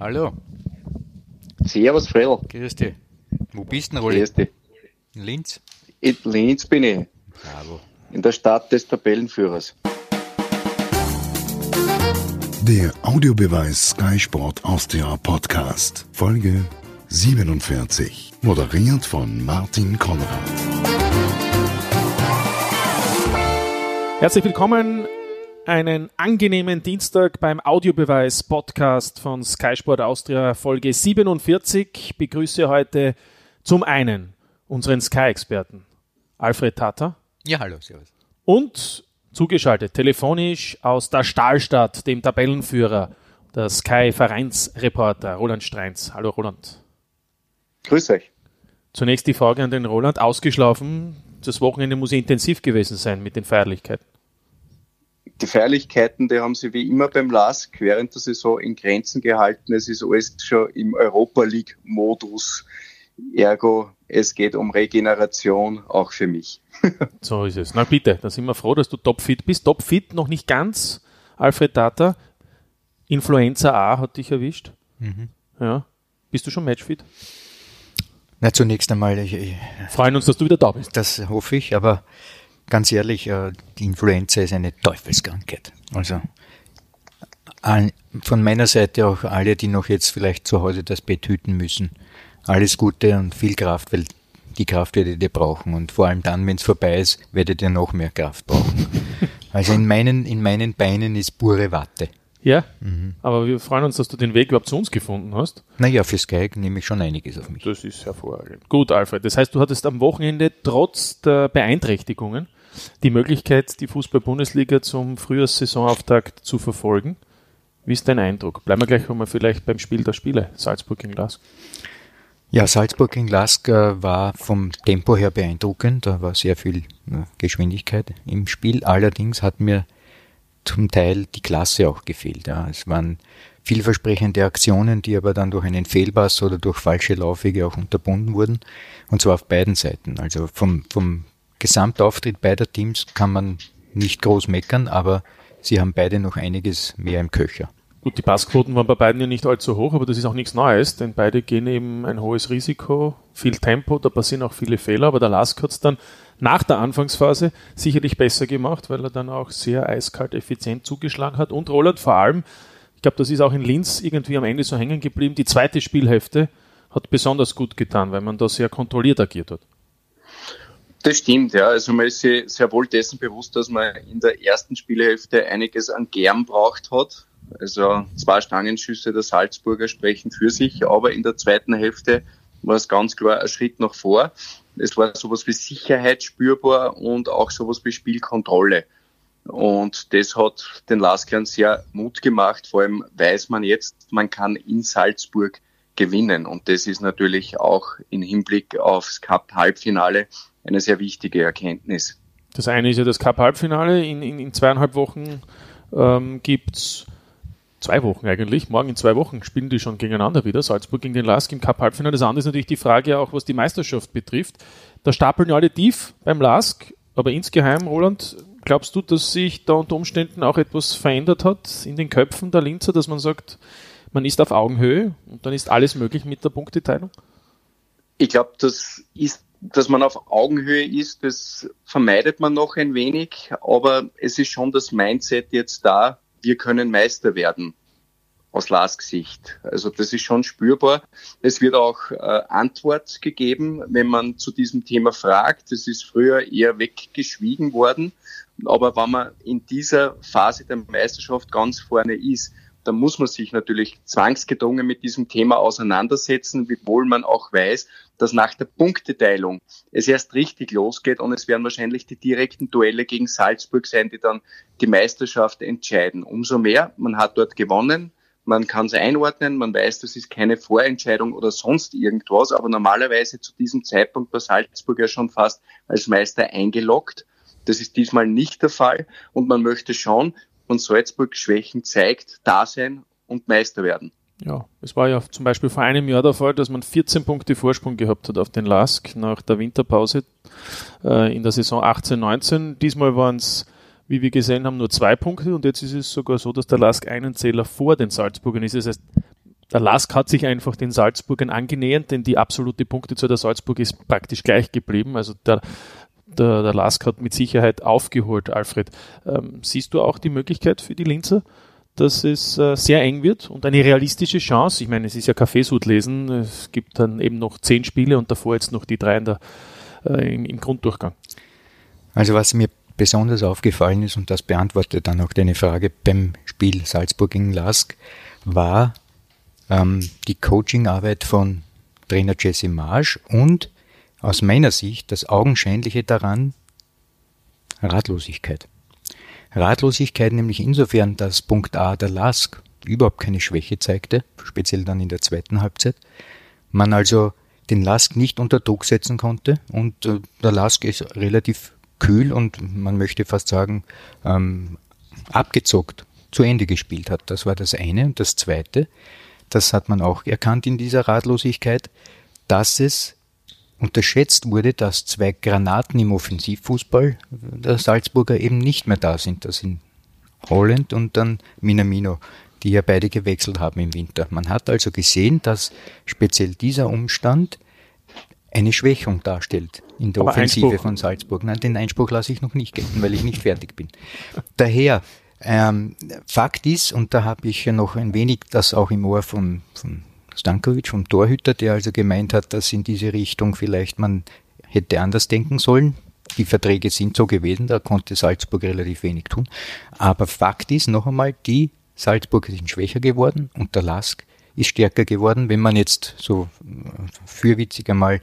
Hallo. Servus, Fredel. Grüß dich. Wo bist du denn, Rolli? Grüß dich. In Linz? In Linz bin ich, Bravo. in der Stadt des Tabellenführers. Der Audiobeweis Sky Sport Austria Podcast, Folge 47. Moderiert von Martin Konrad. Herzlich willkommen. Einen angenehmen Dienstag beim Audiobeweis Podcast von Sky Sport Austria Folge 47. Ich begrüße heute zum einen unseren Sky-Experten Alfred Tata Ja, hallo, servus. und zugeschaltet telefonisch aus der Stahlstadt, dem Tabellenführer, der Sky-Vereinsreporter Roland Streins. Hallo Roland. Grüß euch. Zunächst die Frage an den Roland. Ausgeschlafen. Das Wochenende muss intensiv gewesen sein mit den Feierlichkeiten. Die Feierlichkeiten, die haben sie wie immer beim LASK während der Saison in Grenzen gehalten. Es ist alles schon im Europa League-Modus. Ergo, es geht um Regeneration, auch für mich. So ist es. Na bitte, da sind wir froh, dass du topfit bist. Topfit noch nicht ganz, Alfred Data. Influenza A hat dich erwischt. Ja. Bist du schon matchfit? Na, zunächst einmal, ich, ich, Freuen uns, dass du wieder da bist. das hoffe ich, aber ganz ehrlich, äh, die Influenza ist eine Teufelskrankheit. Also von meiner Seite auch alle, die noch jetzt vielleicht zu Hause das Bett hüten müssen. Alles Gute und viel Kraft, weil die Kraft werdet ihr brauchen. Und vor allem dann, wenn es vorbei ist, werdet ihr noch mehr Kraft brauchen. Also in meinen, in meinen Beinen ist pure Watte. Ja. Aber wir freuen uns, dass du den Weg überhaupt zu uns gefunden hast. Naja, für Sky nehme ich schon einiges auf mich. Das ist hervorragend. Gut, Alfred. Das heißt, du hattest am Wochenende trotz der Beeinträchtigungen die Möglichkeit, die Fußball-Bundesliga zum Frühjahrssaisonauftakt zu verfolgen. Wie ist dein Eindruck? Bleiben wir gleich einmal vielleicht beim Spiel der Spiele. Salzburg gegen Lask. Ja, Salzburg in Lask äh, war vom Tempo her beeindruckend. Da war sehr viel äh, Geschwindigkeit im Spiel. Allerdings hat mir zum Teil die Klasse auch gefehlt. Es waren vielversprechende Aktionen, die aber dann durch einen Fehlpass oder durch falsche Laufwege auch unterbunden wurden. Und zwar auf beiden Seiten. Also vom, vom Gesamtauftritt beider Teams kann man nicht groß meckern, aber sie haben beide noch einiges mehr im Köcher. Gut, die Passquoten waren bei beiden ja nicht allzu hoch, aber das ist auch nichts Neues, denn beide gehen eben ein hohes Risiko, viel Tempo, da passieren auch viele Fehler, aber der Lask hat es dann nach der Anfangsphase sicherlich besser gemacht, weil er dann auch sehr eiskalt effizient zugeschlagen hat und Roland vor allem, ich glaube, das ist auch in Linz irgendwie am Ende so hängen geblieben, die zweite Spielhälfte hat besonders gut getan, weil man da sehr kontrolliert agiert hat. Das stimmt, ja. Also man ist sich sehr wohl dessen bewusst, dass man in der ersten Spielhälfte einiges an Gärm braucht hat. Also zwei Stangenschüsse der Salzburger sprechen für sich, aber in der zweiten Hälfte war es ganz klar ein Schritt nach vor. Es war sowas wie Sicherheit spürbar und auch sowas wie Spielkontrolle. Und das hat den Laskern sehr Mut gemacht. Vor allem weiß man jetzt, man kann in Salzburg gewinnen. Und das ist natürlich auch im Hinblick aufs Cup-Halbfinale eine sehr wichtige Erkenntnis. Das eine ist ja das Cup-Halbfinale. In, in, in zweieinhalb Wochen ähm, gibt's zwei Wochen eigentlich. Morgen in zwei Wochen spielen die schon gegeneinander wieder. Salzburg gegen den Lask im Cup-Halbfinale. Das andere ist natürlich die Frage auch, was die Meisterschaft betrifft. Da stapeln ja alle tief beim Lask. Aber insgeheim, Roland, glaubst du, dass sich da unter Umständen auch etwas verändert hat in den Köpfen der Linzer, dass man sagt, man ist auf Augenhöhe und dann ist alles möglich mit der Punkteteilung? Ich glaube, das ist, dass man auf Augenhöhe ist, das vermeidet man noch ein wenig, aber es ist schon das Mindset jetzt da, wir können Meister werden aus Lask-Sicht. Also das ist schon spürbar. Es wird auch äh, Antwort gegeben, wenn man zu diesem Thema fragt. Es ist früher eher weggeschwiegen worden. Aber wenn man in dieser Phase der Meisterschaft ganz vorne ist, dann muss man sich natürlich zwangsgedrungen mit diesem Thema auseinandersetzen, wiewohl man auch weiß, dass nach der Punkteteilung es erst richtig losgeht und es werden wahrscheinlich die direkten Duelle gegen Salzburg sein, die dann die Meisterschaft entscheiden. Umso mehr, man hat dort gewonnen, man kann es einordnen, man weiß, das ist keine Vorentscheidung oder sonst irgendwas, aber normalerweise zu diesem Zeitpunkt war Salzburg ja schon fast als Meister eingeloggt. Das ist diesmal nicht der Fall und man möchte schauen, und Salzburg Schwächen zeigt, da sein und Meister werden. Ja, es war ja zum Beispiel vor einem Jahr der Fall, dass man 14 Punkte Vorsprung gehabt hat auf den Lask nach der Winterpause äh, in der Saison 18-19. Diesmal waren es, wie wir gesehen haben, nur zwei Punkte und jetzt ist es sogar so, dass der Lask einen Zähler vor den Salzburgern ist. Das heißt, der Lask hat sich einfach den Salzburgern angenähert, denn die absolute Punktezahl der Salzburg ist praktisch gleich geblieben. Also der, der, der Lask hat mit Sicherheit aufgeholt, Alfred. Ähm, siehst du auch die Möglichkeit für die Linzer, dass es äh, sehr eng wird und eine realistische Chance? Ich meine, es ist ja Kaffeesud lesen. Es gibt dann eben noch zehn Spiele und davor jetzt noch die drei der, äh, im, im Grunddurchgang. Also was mir besonders aufgefallen ist, und das beantwortet dann auch deine Frage beim Spiel Salzburg gegen Lask, war ähm, die Coachingarbeit von Trainer Jesse Marsch und aus meiner Sicht das Augenscheinliche daran Ratlosigkeit. Ratlosigkeit nämlich insofern, dass Punkt A der Lask überhaupt keine Schwäche zeigte, speziell dann in der zweiten Halbzeit. Man also den Lask nicht unter Druck setzen konnte und äh, der Lask ist relativ kühl und man möchte fast sagen ähm, abgezockt zu Ende gespielt hat. Das war das eine. Und das zweite, das hat man auch erkannt in dieser Ratlosigkeit, dass es unterschätzt wurde, dass zwei Granaten im Offensivfußball der Salzburger eben nicht mehr da sind. Das sind Holland und dann Minamino, die ja beide gewechselt haben im Winter. Man hat also gesehen, dass speziell dieser Umstand eine Schwächung darstellt in der Aber Offensive Einspruch. von Salzburg. Nein, den Einspruch lasse ich noch nicht gelten, weil ich nicht fertig bin. Daher, ähm, Fakt ist, und da habe ich ja noch ein wenig das auch im Ohr von, von Stankovic, vom Torhüter, der also gemeint hat, dass in diese Richtung vielleicht man hätte anders denken sollen. Die Verträge sind so gewesen, da konnte Salzburg relativ wenig tun. Aber Fakt ist noch einmal, die Salzburger sind schwächer geworden und der Lask ist stärker geworden, wenn man jetzt so fürwitzig einmal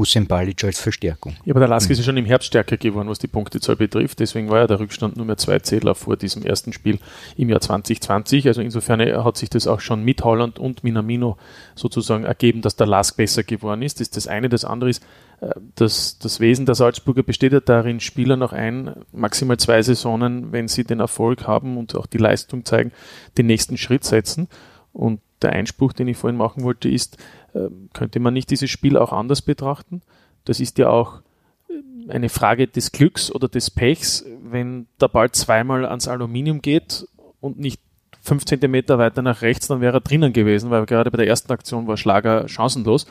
Hussein Balic als Verstärkung. Ja, aber der Lask mhm. ist ja schon im Herbst stärker geworden, was die Punktezahl betrifft. Deswegen war ja der Rückstand nur mehr zwei Zähler vor diesem ersten Spiel im Jahr 2020. Also insofern hat sich das auch schon mit Holland und Minamino sozusagen ergeben, dass der Lask besser geworden ist. Das ist das eine. Das andere ist, äh, dass das Wesen der Salzburger besteht ja darin, Spieler noch ein, maximal zwei Saisonen, wenn sie den Erfolg haben und auch die Leistung zeigen, den nächsten Schritt setzen. Und der Einspruch, den ich vorhin machen wollte, ist, ähm, könnte man nicht dieses Spiel auch anders betrachten? Das ist ja auch äh, eine Frage des Glücks oder des Pechs, wenn der Ball zweimal ans Aluminium geht und nicht fünf Zentimeter weiter nach rechts, dann wäre er drinnen gewesen, weil gerade bei der ersten Aktion war Schlager chancenlos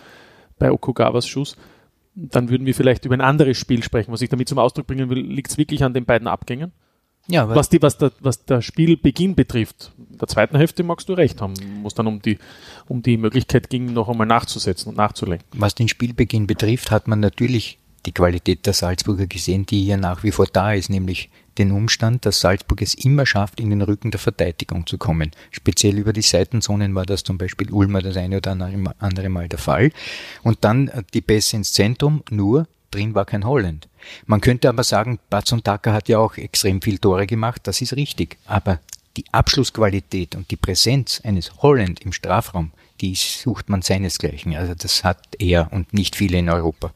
bei Okugawas Schuss. Dann würden wir vielleicht über ein anderes Spiel sprechen. Was ich damit zum Ausdruck bringen will, liegt es wirklich an den beiden Abgängen? Ja, was, die, was, der, was der Spielbeginn betrifft, in der zweiten Hälfte magst du recht haben, wo es dann um die, um die Möglichkeit ging, noch einmal nachzusetzen und nachzulenken. Was den Spielbeginn betrifft, hat man natürlich die Qualität der Salzburger gesehen, die hier nach wie vor da ist, nämlich den Umstand, dass Salzburg es immer schafft, in den Rücken der Verteidigung zu kommen. Speziell über die Seitenzonen war das zum Beispiel Ulmer das eine oder andere Mal der Fall. Und dann die Pässe ins Zentrum, nur drin war kein Holland. Man könnte aber sagen, Batson Taka hat ja auch extrem viel Tore gemacht, das ist richtig. Aber die Abschlussqualität und die Präsenz eines Holland im Strafraum, die sucht man seinesgleichen. Also das hat er und nicht viele in Europa.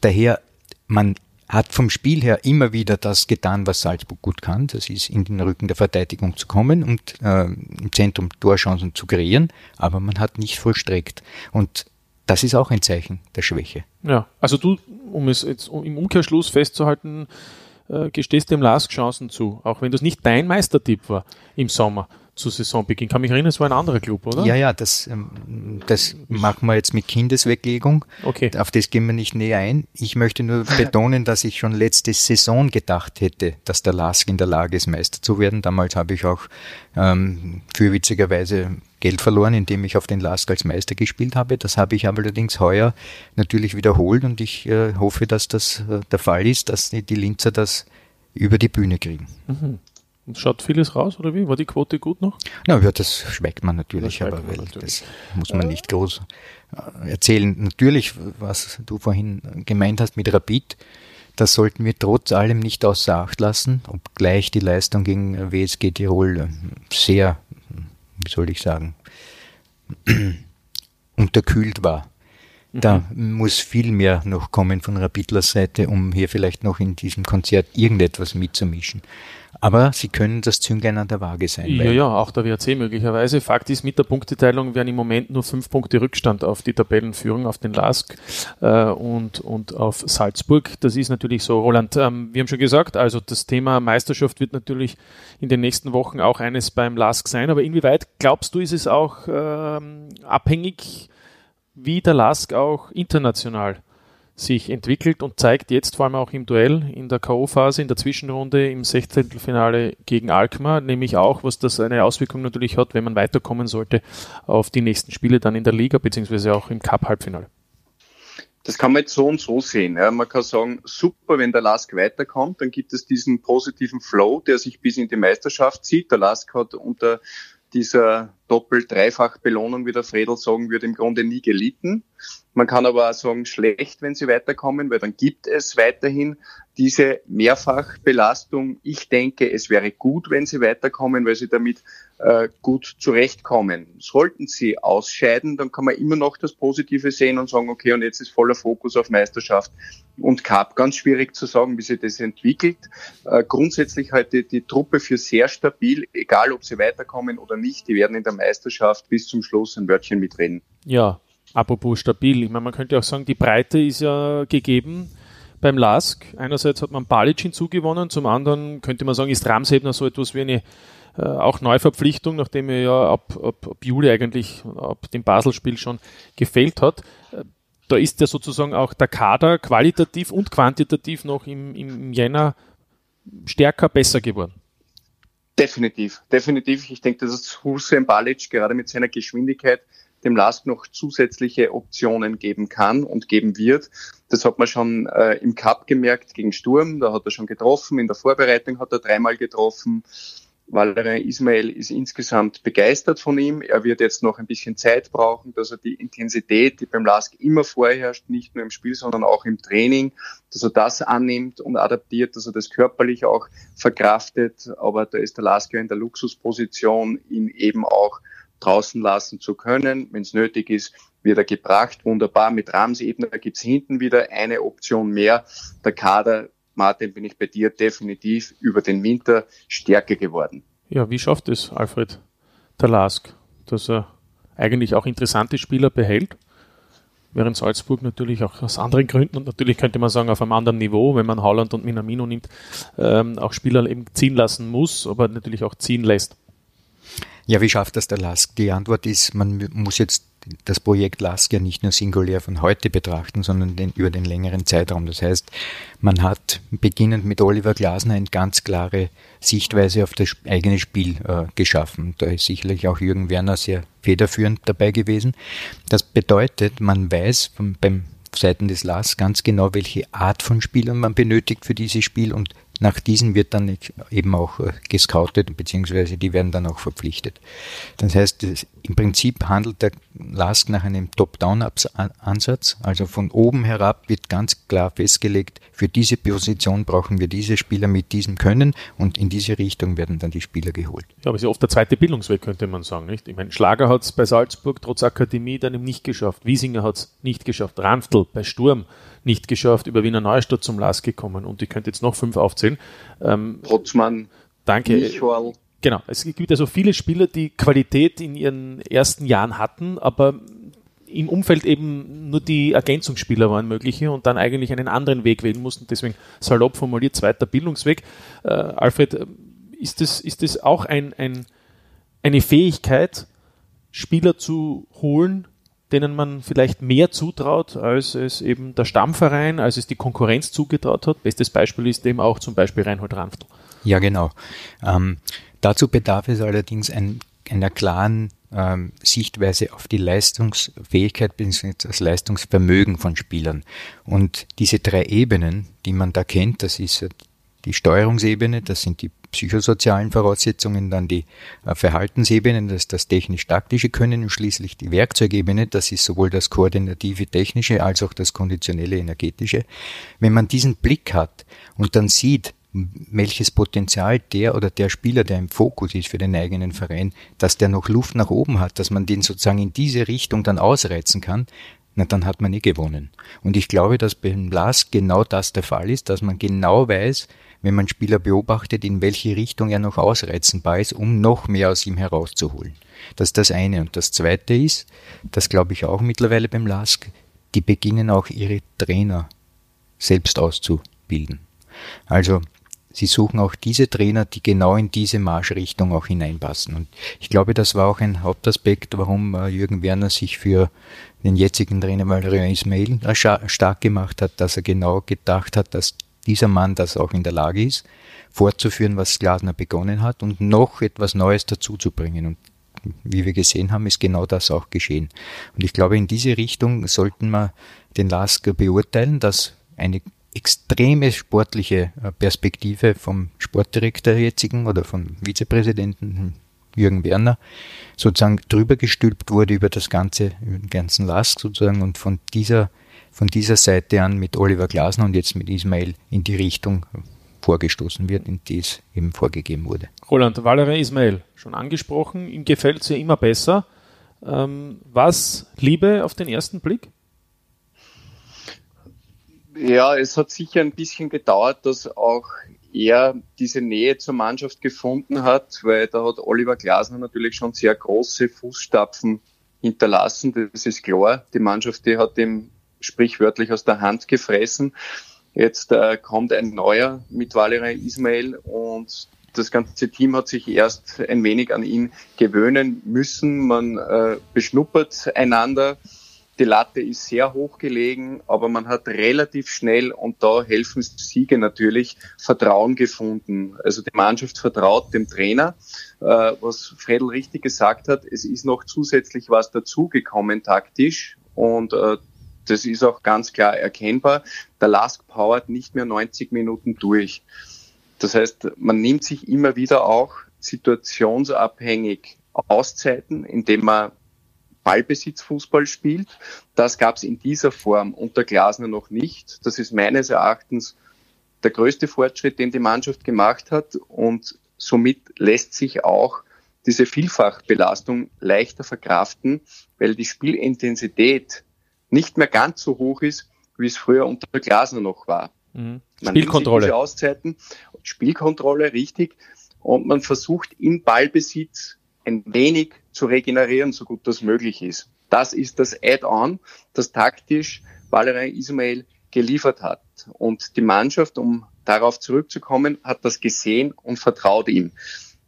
Daher, man hat vom Spiel her immer wieder das getan, was Salzburg gut kann. Das ist in den Rücken der Verteidigung zu kommen und äh, im Zentrum Torchancen zu kreieren, aber man hat nicht vollstreckt. Und das ist auch ein Zeichen der Schwäche. Ja, also du, um es jetzt im Umkehrschluss festzuhalten, äh, gestehst dem Lask Chancen zu, auch wenn das nicht dein Meistertipp war im Sommer zu Saisonbeginn. Kann mich erinnern, es war ein anderer Club, oder? Ja, ja, das, ähm, das machen wir jetzt mit Kindesweglegung. Okay. Auf das gehen wir nicht näher ein. Ich möchte nur betonen, dass ich schon letzte Saison gedacht hätte, dass der Lask in der Lage ist, Meister zu werden. Damals habe ich auch ähm, fürwitzigerweise Geld verloren, indem ich auf den Lask als Meister gespielt habe. Das habe ich allerdings heuer natürlich wiederholt und ich äh, hoffe, dass das äh, der Fall ist, dass die, die Linzer das über die Bühne kriegen. Mhm. Und schaut vieles raus, oder wie? War die Quote gut noch? Na ja, das schmeckt man natürlich, schmeckt aber man natürlich. das muss man nicht groß äh, erzählen. Natürlich, was du vorhin gemeint hast mit Rapid, das sollten wir trotz allem nicht außer Acht lassen, obgleich die Leistung gegen WSG Tirol äh, sehr wie soll ich sagen, unterkühlt war. Da mhm. muss viel mehr noch kommen von Rapidlers Seite, um hier vielleicht noch in diesem Konzert irgendetwas mitzumischen. Aber sie können das Zünglein an der Waage sein. Ja, ja, auch der WRC möglicherweise. Fakt ist, mit der Punkteteilung werden im Moment nur fünf Punkte Rückstand auf die Tabellenführung, auf den LASK äh, und, und auf Salzburg. Das ist natürlich so. Roland, ähm, wir haben schon gesagt, also das Thema Meisterschaft wird natürlich in den nächsten Wochen auch eines beim LASK sein. Aber inwieweit glaubst du, ist es auch ähm, abhängig, wie der LASK auch international sich entwickelt und zeigt jetzt vor allem auch im Duell in der K.O.-Phase, in der Zwischenrunde im Sechzehntelfinale gegen Alkmaar, nämlich auch, was das eine Auswirkung natürlich hat, wenn man weiterkommen sollte auf die nächsten Spiele dann in der Liga beziehungsweise auch im Cup-Halbfinale. Das kann man jetzt so und so sehen. Ja. Man kann sagen, super, wenn der Lask weiterkommt, dann gibt es diesen positiven Flow, der sich bis in die Meisterschaft zieht. Der Lask hat unter dieser Doppel-Dreifach-Belohnung, wie der Fredel sagen würde, im Grunde nie gelitten. Man kann aber auch sagen, schlecht, wenn sie weiterkommen, weil dann gibt es weiterhin diese Mehrfachbelastung. Ich denke, es wäre gut, wenn sie weiterkommen, weil sie damit äh, gut zurechtkommen. Sollten sie ausscheiden, dann kann man immer noch das Positive sehen und sagen, okay, und jetzt ist voller Fokus auf Meisterschaft und Cup. Ganz schwierig zu sagen, wie sich das entwickelt. Äh, grundsätzlich halte die Truppe für sehr stabil, egal ob sie weiterkommen oder nicht. Die werden in der Meisterschaft bis zum Schluss ein Wörtchen mitreden. Ja, apropos stabil. Ich meine, man könnte auch sagen, die Breite ist ja gegeben beim LASK. Einerseits hat man Balic hinzugewonnen, zum anderen könnte man sagen, ist Ramsebner so etwas wie eine äh, auch Neuverpflichtung, nachdem er ja ab, ab, ab Juli eigentlich, ab dem Basel-Spiel schon gefällt hat. Äh, da ist ja sozusagen auch der Kader qualitativ und quantitativ noch im, im Jänner stärker, besser geworden. Definitiv, definitiv. Ich denke, dass Hussein Balic gerade mit seiner Geschwindigkeit dem LASK noch zusätzliche Optionen geben kann und geben wird. Das hat man schon äh, im Cup gemerkt gegen Sturm, da hat er schon getroffen, in der Vorbereitung hat er dreimal getroffen. Valerian Ismail ist insgesamt begeistert von ihm. Er wird jetzt noch ein bisschen Zeit brauchen, dass er die Intensität, die beim LASK immer vorherrscht, nicht nur im Spiel, sondern auch im Training, dass er das annimmt und adaptiert, dass er das körperlich auch verkraftet. Aber da ist der LASK ja in der Luxusposition, ihn eben auch draußen lassen zu können. Wenn es nötig ist, wird er gebracht. Wunderbar. Mit Ramsebner gibt es hinten wieder eine Option mehr. Der Kader Martin, bin ich bei dir definitiv über den Winter stärker geworden. Ja, wie schafft es Alfred Talask, dass er eigentlich auch interessante Spieler behält? Während Salzburg natürlich auch aus anderen Gründen und natürlich könnte man sagen auf einem anderen Niveau, wenn man Holland und Minamino nimmt, ähm, auch Spieler eben ziehen lassen muss, aber natürlich auch ziehen lässt. Ja, wie schafft das der Lask? Die Antwort ist, man muss jetzt das Projekt LASK ja nicht nur singulär von heute betrachten, sondern den, über den längeren Zeitraum. Das heißt, man hat beginnend mit Oliver Glasner eine ganz klare Sichtweise auf das eigene Spiel äh, geschaffen. Da ist sicherlich auch Jürgen Werner sehr federführend dabei gewesen. Das bedeutet, man weiß vom, beim Seiten des LAS ganz genau, welche Art von Spielern man benötigt für dieses Spiel und nach diesen wird dann eben auch äh, gescoutet, beziehungsweise die werden dann auch verpflichtet. Das heißt, im Prinzip handelt der LASK nach einem Top-Down-Ansatz, also von oben herab wird ganz klar festgelegt, für diese Position brauchen wir diese Spieler mit diesem Können und in diese Richtung werden dann die Spieler geholt. Ja, aber es ist ja oft der zweite Bildungsweg, könnte man sagen. Nicht? Ich meine, Schlager hat es bei Salzburg trotz Akademie dann eben nicht geschafft. Wiesinger hat es nicht geschafft. Ranftl bei Sturm nicht geschafft, über Wiener Neustadt zum LAS gekommen und ich könnte jetzt noch fünf aufzählen. Ähm, Potzmann, danke. Michwal. Genau, es gibt also viele Spieler, die Qualität in ihren ersten Jahren hatten, aber im Umfeld eben nur die Ergänzungsspieler waren mögliche und dann eigentlich einen anderen Weg wählen mussten. Deswegen salopp formuliert, zweiter Bildungsweg. Äh, Alfred, äh, ist das, ist das auch ein, ein, eine Fähigkeit, Spieler zu holen, denen man vielleicht mehr zutraut, als es eben der Stammverein, als es die Konkurrenz zugetraut hat. Bestes Beispiel ist eben auch zum Beispiel Reinhold Ranftl. Ja, genau. Ähm, dazu bedarf es allerdings ein, einer klaren ähm, Sichtweise auf die Leistungsfähigkeit bzw. das Leistungsvermögen von Spielern. Und diese drei Ebenen, die man da kennt, das ist die Steuerungsebene, das sind die psychosozialen Voraussetzungen, dann die äh, Verhaltensebene, das ist das technisch-taktische Können und schließlich die Werkzeugebene, das ist sowohl das koordinative technische als auch das konditionelle energetische. Wenn man diesen Blick hat und dann sieht, welches Potenzial der oder der Spieler, der im Fokus ist für den eigenen Verein, dass der noch Luft nach oben hat, dass man den sozusagen in diese Richtung dann ausreizen kann, na dann hat man nie gewonnen. Und ich glaube, dass beim Lask genau das der Fall ist, dass man genau weiß, wenn man Spieler beobachtet, in welche Richtung er noch ausreizenbar ist, um noch mehr aus ihm herauszuholen. Das ist das eine. Und das zweite ist, das glaube ich auch mittlerweile beim Lask, die beginnen auch ihre Trainer selbst auszubilden. Also sie suchen auch diese Trainer, die genau in diese Marschrichtung auch hineinpassen. Und ich glaube, das war auch ein Hauptaspekt, warum äh, Jürgen Werner sich für den jetzigen Trainer Valerian Ismail äh, stark gemacht hat, dass er genau gedacht hat, dass dieser Mann das auch in der Lage ist, fortzuführen, was Glasner begonnen hat und noch etwas Neues dazuzubringen. Und wie wir gesehen haben, ist genau das auch geschehen. Und ich glaube, in diese Richtung sollten wir den Lasker beurteilen, dass eine extreme sportliche äh, Perspektive vom Sportdirektor jetzigen oder vom Vizepräsidenten Jürgen Werner sozusagen drüber gestülpt wurde über das ganze, über den ganzen Lask sozusagen und von dieser, von dieser Seite an mit Oliver Glasner und jetzt mit Ismail in die Richtung vorgestoßen wird, in die es eben vorgegeben wurde. Roland, Valerie Ismail, schon angesprochen, ihm gefällt es ja immer besser. Ähm, was Liebe auf den ersten Blick? Ja, es hat sicher ein bisschen gedauert, dass auch er diese Nähe zur Mannschaft gefunden hat, weil da hat Oliver Glasner natürlich schon sehr große Fußstapfen hinterlassen. Das ist klar. Die Mannschaft, die hat ihm sprichwörtlich aus der Hand gefressen. Jetzt äh, kommt ein neuer mit Valerian Ismail und das ganze Team hat sich erst ein wenig an ihn gewöhnen müssen. Man äh, beschnuppert einander die Latte ist sehr hoch gelegen, aber man hat relativ schnell, und da helfen Siege natürlich, Vertrauen gefunden. Also die Mannschaft vertraut dem Trainer, äh, was Fredel richtig gesagt hat. Es ist noch zusätzlich was dazugekommen taktisch und äh, das ist auch ganz klar erkennbar. Der Lask powert nicht mehr 90 Minuten durch. Das heißt, man nimmt sich immer wieder auch situationsabhängig Auszeiten, indem man Ballbesitzfußball spielt. Das gab es in dieser Form unter Glasner noch nicht. Das ist meines Erachtens der größte Fortschritt, den die Mannschaft gemacht hat und somit lässt sich auch diese Vielfachbelastung leichter verkraften, weil die Spielintensität nicht mehr ganz so hoch ist, wie es früher unter Glasner noch war. Mhm. Spielkontrolle. Auszeiten, Spielkontrolle, richtig. Und man versucht im Ballbesitz ein wenig zu regenerieren, so gut das möglich ist. Das ist das Add-on, das taktisch Valerian Ismail geliefert hat. Und die Mannschaft, um darauf zurückzukommen, hat das gesehen und vertraut ihm.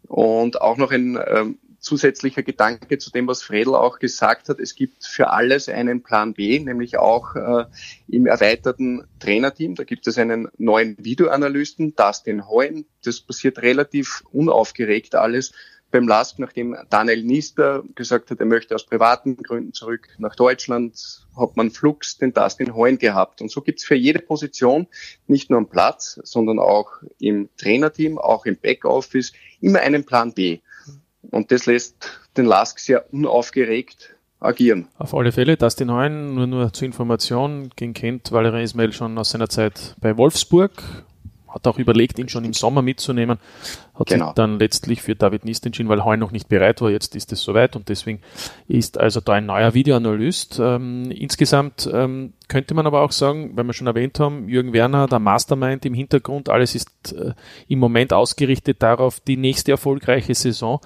Und auch noch ein ähm, zusätzlicher Gedanke zu dem, was Fredel auch gesagt hat. Es gibt für alles einen Plan B, nämlich auch äh, im erweiterten Trainerteam. Da gibt es einen neuen Videoanalysten, Dustin Hoyen. Das passiert relativ unaufgeregt alles beim LASK, nachdem Daniel Niester gesagt hat, er möchte aus privaten Gründen zurück nach Deutschland, hat man Flux den Dustin Hoyen gehabt. Und so gibt's für jede Position, nicht nur am Platz, sondern auch im Trainerteam, auch im Backoffice, immer einen Plan B. Und das lässt den LASK sehr unaufgeregt agieren. Auf alle Fälle, Dustin Hoyen, nur, nur zur Information, den kennt Valerie Ismail schon aus seiner Zeit bei Wolfsburg, hat auch überlegt, ihn schon im Sommer mitzunehmen, hat genau. sich dann letztlich für David Nist entschieden, weil Heu noch nicht bereit war. Jetzt ist es soweit und deswegen ist also da ein neuer Videoanalyst. Ähm, insgesamt ähm, könnte man aber auch sagen, weil wir schon erwähnt haben, Jürgen Werner, der Mastermind im Hintergrund, alles ist äh, im Moment ausgerichtet darauf, die nächste erfolgreiche Saison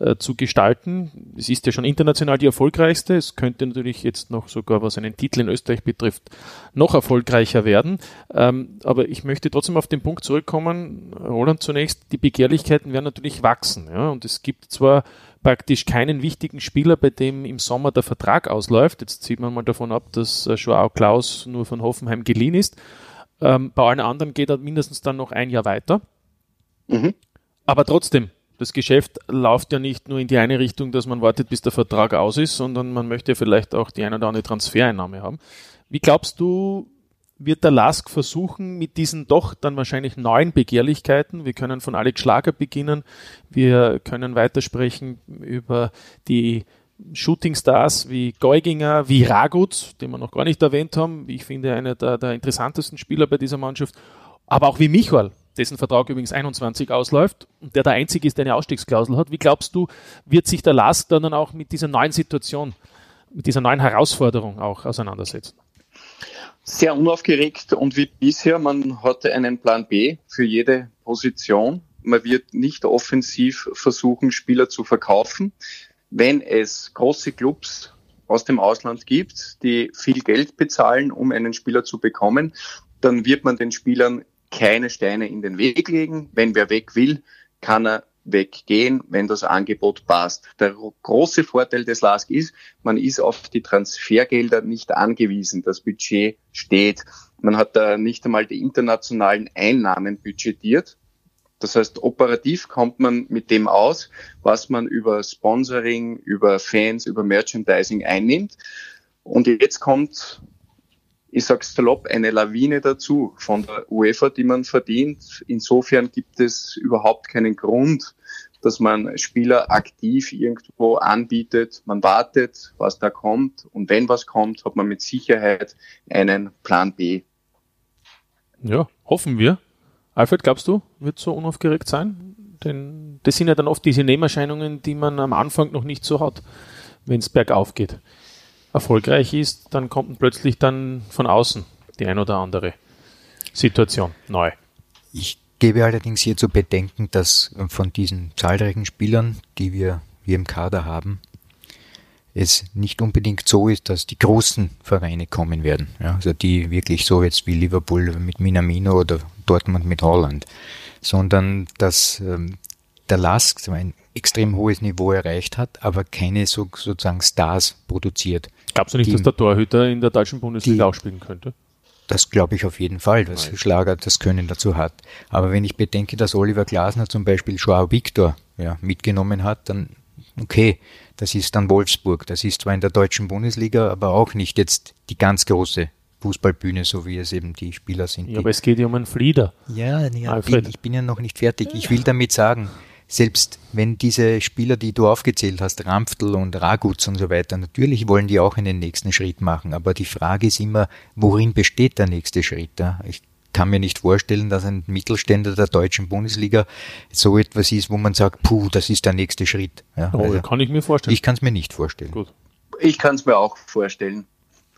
äh, zu gestalten. Es ist ja schon international die erfolgreichste. Es könnte natürlich jetzt noch sogar, was einen Titel in Österreich betrifft, noch erfolgreicher werden. Ähm, aber ich möchte trotzdem auf den Punkt zurückkommen, Roland zunächst, die Begehrlichkeiten werden natürlich wachsen. Ja? Und es gibt zwar praktisch keinen wichtigen Spieler, bei dem im Sommer der Vertrag ausläuft. Jetzt sieht man mal davon ab, dass äh, Joao Klaus nur von Hoffenheim geliehen ist. Ähm, bei allen anderen geht er mindestens dann noch ein Jahr weiter. Mhm. Aber trotzdem, das Geschäft läuft ja nicht nur in die eine Richtung, dass man wartet, bis der Vertrag aus ist, sondern man möchte vielleicht auch die eine oder andere Transfereinnahme haben. Wie glaubst du, wird der Lask versuchen, mit diesen doch dann wahrscheinlich neuen Begehrlichkeiten, wir können von Alex Schlager beginnen, wir können weitersprechen über die Shootingstars wie Geuginger, wie Ragut, den wir noch gar nicht erwähnt haben, ich finde, einer der, der interessantesten Spieler bei dieser Mannschaft, aber auch wie Michael, dessen Vertrag übrigens 21 ausläuft und der der einzige ist, der eine Ausstiegsklausel hat. Wie glaubst du, wird sich der Lask dann auch mit dieser neuen Situation mit dieser neuen Herausforderung auch auseinandersetzen? Sehr unaufgeregt und wie bisher, man hatte einen Plan B für jede Position. Man wird nicht offensiv versuchen, Spieler zu verkaufen. Wenn es große Clubs aus dem Ausland gibt, die viel Geld bezahlen, um einen Spieler zu bekommen, dann wird man den Spielern keine Steine in den Weg legen. Wenn wer weg will, kann er weggehen, wenn das Angebot passt. Der große Vorteil des LASK ist, man ist auf die Transfergelder nicht angewiesen. Das Budget steht. Man hat da nicht einmal die internationalen Einnahmen budgetiert. Das heißt, operativ kommt man mit dem aus, was man über Sponsoring, über Fans, über Merchandising einnimmt. Und jetzt kommt ich sag's salopp, eine Lawine dazu von der UEFA, die man verdient. Insofern gibt es überhaupt keinen Grund, dass man Spieler aktiv irgendwo anbietet. Man wartet, was da kommt. Und wenn was kommt, hat man mit Sicherheit einen Plan B. Ja, hoffen wir. Alfred, glaubst du, wird so unaufgeregt sein? Denn das sind ja dann oft diese Nebenerscheinungen, die man am Anfang noch nicht so hat, wenn es bergauf geht erfolgreich ist, dann kommt plötzlich dann von außen die ein oder andere Situation neu. Ich gebe allerdings hier zu bedenken, dass von diesen zahlreichen Spielern, die wir hier im Kader haben, es nicht unbedingt so ist, dass die großen Vereine kommen werden. Ja, also die wirklich so jetzt wie Liverpool mit Minamino oder Dortmund mit Holland, sondern dass ähm, der Lask ein extrem hohes Niveau erreicht hat, aber keine so, sozusagen Stars produziert. Glaubst du nicht, die, dass der Torhüter in der deutschen Bundesliga die, auch spielen könnte? Das glaube ich auf jeden Fall, dass Nein. Schlager das Können dazu hat. Aber wenn ich bedenke, dass Oliver Glasner zum Beispiel Joao Victor ja, mitgenommen hat, dann okay, das ist dann Wolfsburg. Das ist zwar in der deutschen Bundesliga, aber auch nicht jetzt die ganz große Fußballbühne, so wie es eben die Spieler sind. Ja, aber es geht ja um einen Flieder. Ja, ja ich bin ja noch nicht fertig. Ich will damit sagen, selbst wenn diese Spieler, die du aufgezählt hast, Ramftl und Raguz und so weiter, natürlich wollen die auch einen nächsten Schritt machen, aber die Frage ist immer, worin besteht der nächste Schritt? Ich kann mir nicht vorstellen, dass ein Mittelständler der deutschen Bundesliga so etwas ist, wo man sagt, puh, das ist der nächste Schritt. Ja, oh, also kann ich mir vorstellen. Ich kann es mir nicht vorstellen. Gut. Ich kann es mir auch vorstellen.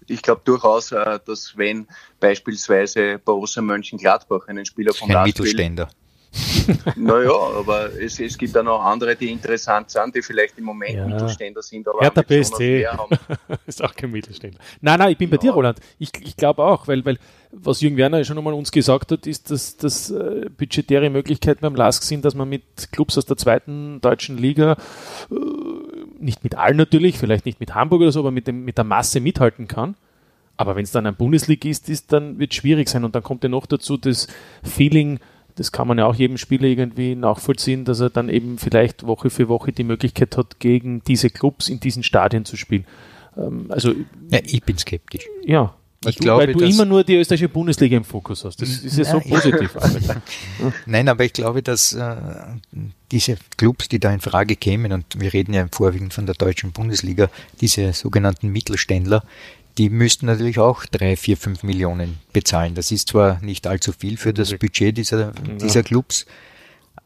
Ich glaube durchaus, äh, dass wenn beispielsweise Borussia Mönchengladbach einen Spieler von Ein Mittelständler. Naja, aber es, es gibt dann auch andere, die interessant sind, die vielleicht im Moment ja. Mittelständler sind, aber Hertha BSC ist auch kein Mittelständler. Nein, nein, ich bin bei dir, Roland. Ich, ich glaube auch, weil, weil was Jürgen Werner schon einmal uns gesagt hat, ist, dass, dass äh, budgetäre Möglichkeiten beim LASK sind, dass man mit Clubs aus der zweiten deutschen Liga äh, nicht mit allen natürlich, vielleicht nicht mit Hamburg oder so, aber mit, dem, mit der Masse mithalten kann. Aber wenn es dann ein Bundesligist ist, dann wird es schwierig sein. Und dann kommt ja noch dazu das Feeling, das kann man ja auch jedem Spieler irgendwie nachvollziehen, dass er dann eben vielleicht Woche für Woche die Möglichkeit hat, gegen diese Clubs in diesen Stadien zu spielen. Ähm, also, ja, ich bin skeptisch. Ja, weil ich du, glaube, weil du immer nur die österreichische Bundesliga im Fokus hast. Das ist ja so positiv. Nein, aber ich glaube, dass äh, diese Clubs, die da in Frage kämen, und wir reden ja vorwiegend von der deutschen Bundesliga, diese sogenannten Mittelständler, die müssten natürlich auch drei, vier, fünf Millionen bezahlen. Das ist zwar nicht allzu viel für das Budget dieser, dieser Clubs,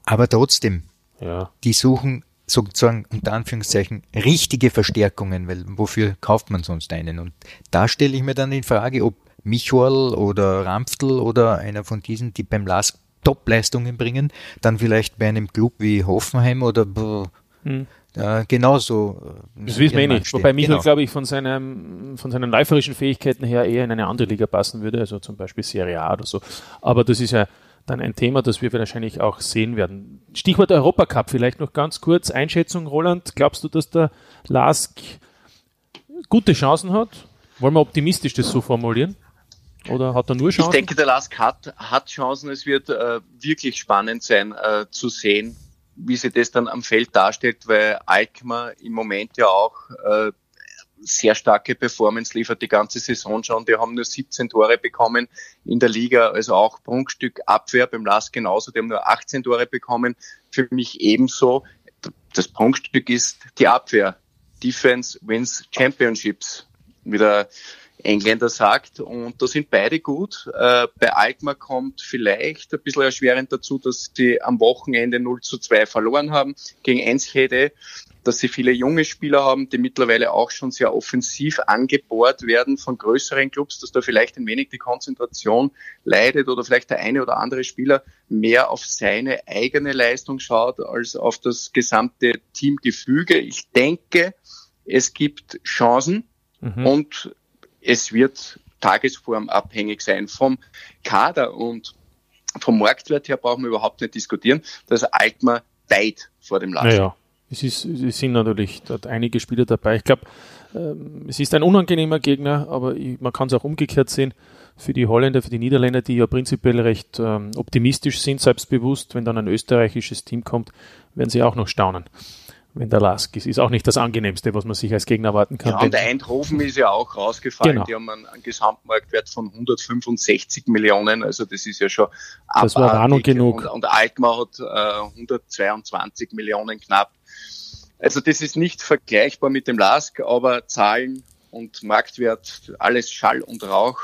aber trotzdem, ja. die suchen sozusagen unter Anführungszeichen richtige Verstärkungen, weil wofür kauft man sonst einen? Und da stelle ich mir dann in Frage, ob Michol oder Ramftl oder einer von diesen, die beim LASK Top-Leistungen bringen, dann vielleicht bei einem Club wie Hoffenheim oder hm äh, genauso. Das wissen wir eh nicht. Wobei Michael, genau. glaube ich, von, seinem, von seinen läuferischen Fähigkeiten her eher in eine andere Liga passen würde, also zum Beispiel Serie A oder so. Aber das ist ja dann ein Thema, das wir wahrscheinlich auch sehen werden. Stichwort Europacup, vielleicht noch ganz kurz. Einschätzung, Roland, glaubst du, dass der Lask gute Chancen hat? Wollen wir optimistisch das so formulieren? Oder hat er nur Chancen? Ich denke, der Lask hat, hat Chancen. Es wird äh, wirklich spannend sein äh, zu sehen, wie sich das dann am Feld darstellt, weil Alkmaar im Moment ja auch äh, sehr starke Performance liefert die ganze Saison schon. Die haben nur 17 Tore bekommen in der Liga, also auch Prunkstück Abwehr beim Last genauso. Die haben nur 18 Tore bekommen. Für mich ebenso. Das Prunkstück ist die Abwehr. Defense wins Championships. Wieder Engländer sagt. Und da sind beide gut. Äh, bei Alkmaar kommt vielleicht ein bisschen erschwerend dazu, dass sie am Wochenende 0 zu 2 verloren haben gegen Enschede. dass sie viele junge Spieler haben, die mittlerweile auch schon sehr offensiv angebohrt werden von größeren Clubs, dass da vielleicht ein wenig die Konzentration leidet oder vielleicht der eine oder andere Spieler mehr auf seine eigene Leistung schaut als auf das gesamte Teamgefüge. Ich denke, es gibt Chancen mhm. und es wird tagesformabhängig sein vom Kader und vom Marktwert her brauchen wir überhaupt nicht diskutieren, dass Altmar weit vor dem Lasch. Naja, es, ist, es sind natürlich dort einige Spieler dabei. Ich glaube, ähm, es ist ein unangenehmer Gegner, aber man kann es auch umgekehrt sehen. Für die Holländer, für die Niederländer, die ja prinzipiell recht ähm, optimistisch sind, selbstbewusst, wenn dann ein österreichisches Team kommt, werden sie auch noch staunen wenn der Lask ist. Ist auch nicht das angenehmste, was man sich als Gegner erwarten kann. Ja, und Eindhoven ist ja auch rausgefallen. Genau. Die haben einen, einen, Gesamtmarktwert von 165 Millionen, also das ist ja schon Das war Warnung genug. Und, und Altmar hat äh, 122 Millionen knapp. Also das ist nicht vergleichbar mit dem Lask, aber Zahlen und Marktwert, alles Schall und Rauch.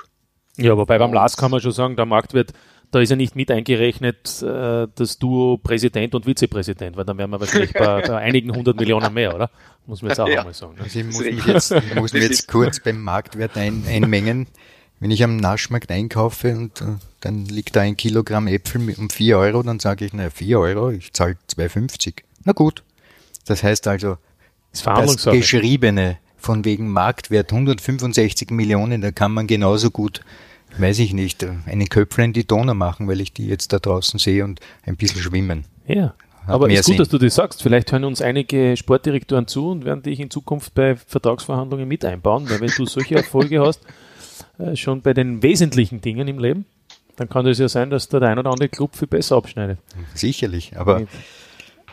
Ja, wobei beim Lask kann man schon sagen, der Marktwert da ist ja nicht mit eingerechnet äh, das Duo Präsident und Vizepräsident, weil dann wären wir wahrscheinlich bei, bei einigen hundert Millionen mehr, oder? Muss man jetzt auch ja. einmal sagen. Ne? Also ich muss mich jetzt, ich muss mich jetzt kurz beim Marktwert ein, einmengen. Wenn ich am Naschmarkt einkaufe und uh, dann liegt da ein Kilogramm Äpfel um vier Euro, dann sage ich, naja, vier Euro, ich zahle 2,50. Na gut. Das heißt also, das, das Geschriebene von wegen Marktwert 165 Millionen, da kann man genauso gut weiß ich nicht, einen Köpfler in die Donau machen, weil ich die jetzt da draußen sehe und ein bisschen schwimmen. Ja. Hat aber es ist gut, Sinn. dass du das sagst. Vielleicht hören uns einige Sportdirektoren zu und werden dich in Zukunft bei Vertragsverhandlungen mit einbauen, weil wenn du solche Erfolge hast, äh, schon bei den wesentlichen Dingen im Leben, dann kann es ja sein, dass da der ein oder andere Club viel besser abschneidet. Sicherlich, aber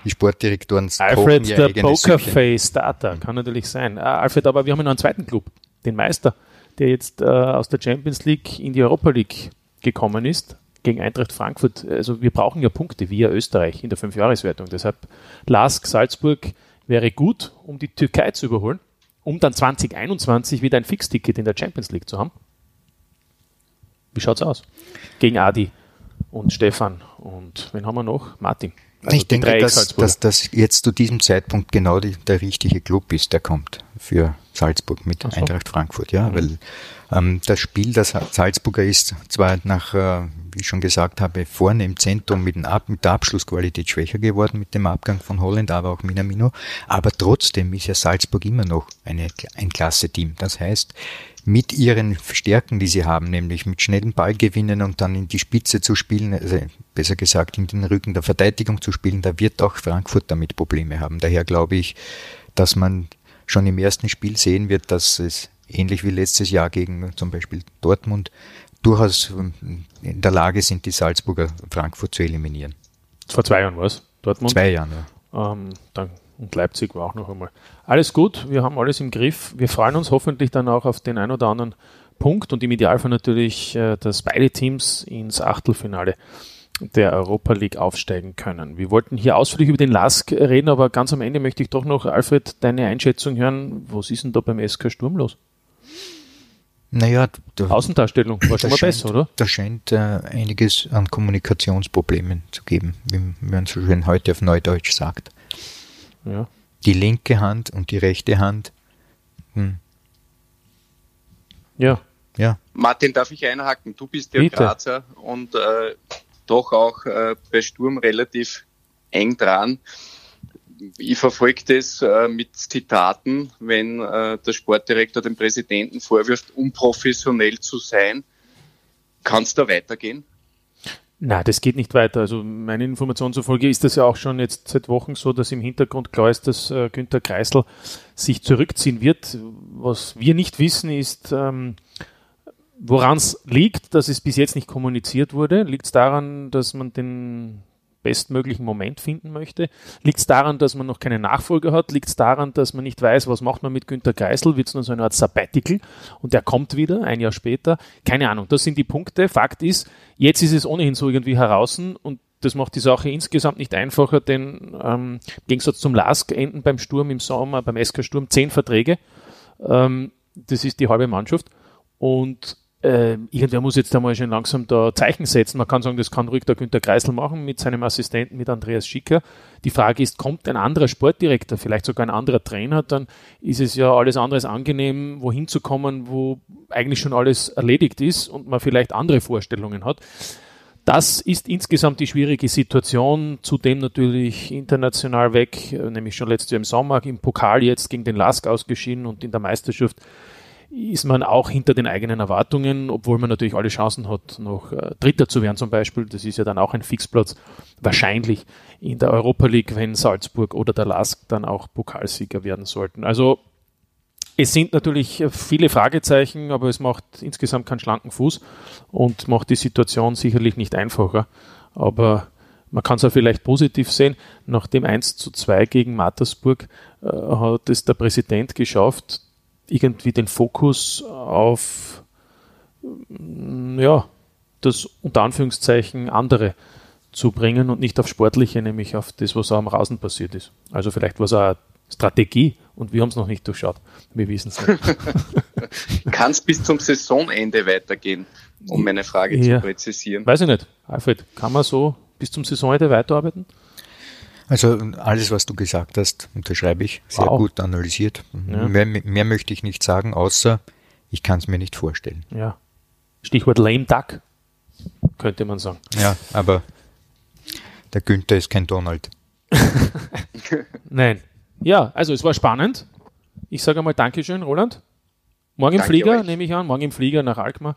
die Sportdirektoren Alfred, der Pokerface Starter, kann natürlich sein. Ah, Alfred, aber wir haben noch einen zweiten Club, den Meister der jetzt äh, aus der Champions League in die Europa League gekommen ist, gegen Eintracht Frankfurt. Also wir brauchen ja Punkte via Österreich in der Fünfjahreswertung. Deshalb Lask Salzburg wäre gut, um die Türkei zu überholen, um dann 2021 wieder ein Fixticket in der Champions League zu haben. Wie schaut's aus? Gegen Adi und Stefan und wen haben wir noch? Martin. Also ich denke, dass, dass das jetzt zu diesem Zeitpunkt genau die, der richtige Club ist, der kommt für Salzburg mit so. Eintracht Frankfurt. Ja, mhm. weil ähm, das Spiel, das Salzburger ist zwar nach, äh, wie ich schon gesagt habe, vorne im Zentrum mit, Ab mit der Abschlussqualität schwächer geworden mit dem Abgang von Holland, aber auch Minamino, aber trotzdem ist ja Salzburg immer noch eine, ein klasse Team. Das heißt, mit ihren Stärken, die sie haben, nämlich mit schnellen Ballgewinnen und dann in die Spitze zu spielen, also besser gesagt in den Rücken der Verteidigung zu spielen, da wird auch Frankfurt damit Probleme haben. Daher glaube ich, dass man schon im ersten Spiel sehen wird, dass es ähnlich wie letztes Jahr gegen zum Beispiel Dortmund durchaus in der Lage sind, die Salzburger Frankfurt zu eliminieren. Vor zwei Jahren war es, Dortmund? Zwei Jahren, ja. Ähm, dann und Leipzig war auch noch einmal. Alles gut, wir haben alles im Griff. Wir freuen uns hoffentlich dann auch auf den ein oder anderen Punkt und im Idealfall natürlich, äh, dass beide Teams ins Achtelfinale der Europa League aufsteigen können. Wir wollten hier ausführlich über den LASK reden, aber ganz am Ende möchte ich doch noch, Alfred, deine Einschätzung hören. Was ist denn da beim SK Sturm los? Naja, da, Außendarstellung war schon mal scheint, besser, oder? Da scheint äh, einiges an Kommunikationsproblemen zu geben, wie man so schön heute auf Neudeutsch sagt. Ja. Die linke Hand und die rechte Hand. Hm. Ja. Ja. Martin, darf ich einhaken? Du bist ja Bitte. Grazer und äh, doch auch äh, bei Sturm relativ eng dran. Ich verfolge das äh, mit Zitaten, wenn äh, der Sportdirektor dem Präsidenten vorwirft, unprofessionell zu sein. Kann es da weitergehen? Na, das geht nicht weiter. Also meine Information zufolge ist das ja auch schon jetzt seit Wochen so, dass im Hintergrund klar ist, dass äh, Günter Kreisel sich zurückziehen wird. Was wir nicht wissen, ist, ähm, woran es liegt, dass es bis jetzt nicht kommuniziert wurde. Liegt es daran, dass man den bestmöglichen Moment finden möchte? Liegt es daran, dass man noch keine Nachfolger hat? Liegt es daran, dass man nicht weiß, was macht man mit Günter Geisel? Wird es nur so eine Art Sabbatical und der kommt wieder ein Jahr später? Keine Ahnung. Das sind die Punkte. Fakt ist, jetzt ist es ohnehin so irgendwie heraus und das macht die Sache insgesamt nicht einfacher, denn ähm, im Gegensatz zum LASK enden beim Sturm im Sommer, beim SK Sturm zehn Verträge. Ähm, das ist die halbe Mannschaft. Und äh, irgendwer muss jetzt einmal schon langsam da Zeichen setzen. Man kann sagen, das kann ruhig der Günter Kreisel machen mit seinem Assistenten, mit Andreas Schicker. Die Frage ist, kommt ein anderer Sportdirektor, vielleicht sogar ein anderer Trainer, dann ist es ja alles andere als angenehm, wohin zu kommen, wo eigentlich schon alles erledigt ist und man vielleicht andere Vorstellungen hat. Das ist insgesamt die schwierige Situation, zudem natürlich international weg, nämlich schon letztes Jahr im Sommer, im Pokal jetzt gegen den Lask ausgeschieden und in der Meisterschaft ist man auch hinter den eigenen Erwartungen, obwohl man natürlich alle Chancen hat, noch äh, Dritter zu werden zum Beispiel. Das ist ja dann auch ein Fixplatz. Wahrscheinlich in der Europa League, wenn Salzburg oder der Lask dann auch Pokalsieger werden sollten. Also es sind natürlich viele Fragezeichen, aber es macht insgesamt keinen schlanken Fuß und macht die Situation sicherlich nicht einfacher. Aber man kann es auch vielleicht positiv sehen. Nach dem 1 zu 2 gegen Mattersburg äh, hat es der Präsident geschafft, irgendwie den Fokus auf mm, ja, das unter Anführungszeichen andere zu bringen und nicht auf Sportliche, nämlich auf das, was am Rasen passiert ist. Also vielleicht war es auch Strategie und wir haben es noch nicht durchschaut. Wir wissen es nicht. Kann es bis zum Saisonende weitergehen, um meine Frage ja. zu präzisieren? Weiß ich nicht. Alfred, kann man so bis zum Saisonende weiterarbeiten? Also alles, was du gesagt hast, unterschreibe ich. Sehr wow. gut analysiert. Ja. Mehr, mehr, möchte ich nicht sagen, außer ich kann es mir nicht vorstellen. Ja. Stichwort lame duck, könnte man sagen. Ja, aber der Günther ist kein Donald. Nein. Ja, also es war spannend. Ich sage einmal Dankeschön, Roland. Morgen Danke im Flieger, euch. nehme ich an, morgen im Flieger nach Alkmaar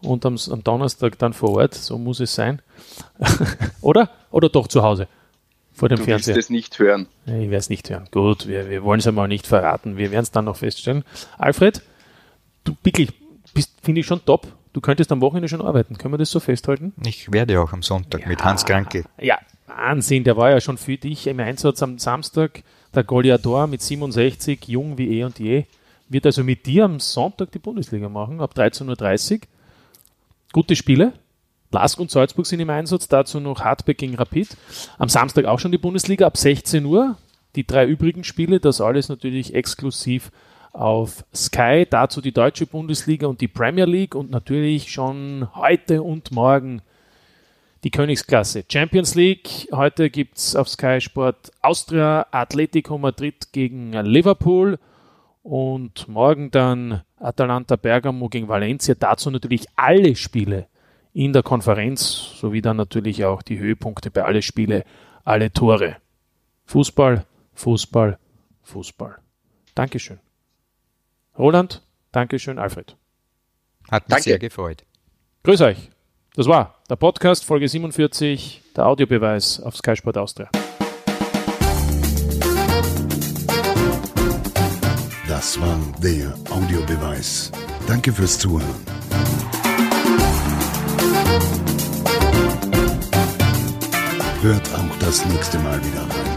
und am, am Donnerstag dann vor Ort. So muss es sein. Oder? Oder doch zu Hause? Vor dem du Fernseher. Du es nicht hören. Ich werde es nicht hören. Gut, wir, wir wollen es einmal nicht verraten. Wir werden es dann noch feststellen. Alfred, du wirklich bist, finde ich schon top. Du könntest am Wochenende schon arbeiten. Können wir das so festhalten? Ich werde auch am Sonntag ja, mit Hans Kranke. Ja, Wahnsinn. Der war ja schon für dich im Einsatz am Samstag. Der Goliador mit 67, jung wie eh und je. Wird also mit dir am Sonntag die Bundesliga machen, ab 13.30 Uhr. Gute Spiele, Lask und Salzburg sind im Einsatz, dazu noch Hartberg gegen Rapid. Am Samstag auch schon die Bundesliga ab 16 Uhr. Die drei übrigen Spiele, das alles natürlich exklusiv auf Sky. Dazu die deutsche Bundesliga und die Premier League und natürlich schon heute und morgen die Königsklasse. Champions League. Heute gibt es auf Sky Sport Austria, Atletico Madrid gegen Liverpool und morgen dann Atalanta Bergamo gegen Valencia. Dazu natürlich alle Spiele in der Konferenz sowie dann natürlich auch die Höhepunkte bei alle Spiele, alle Tore. Fußball, Fußball, Fußball. Dankeschön. Roland, Dankeschön, Alfred. Hat mich Danke. sehr gefreut. Grüß euch. Das war der Podcast Folge 47, der Audiobeweis auf Sky Sport Austria. Das war der Audiobeweis. Danke fürs Zuhören. Hört auch das nächste Mal wieder rein.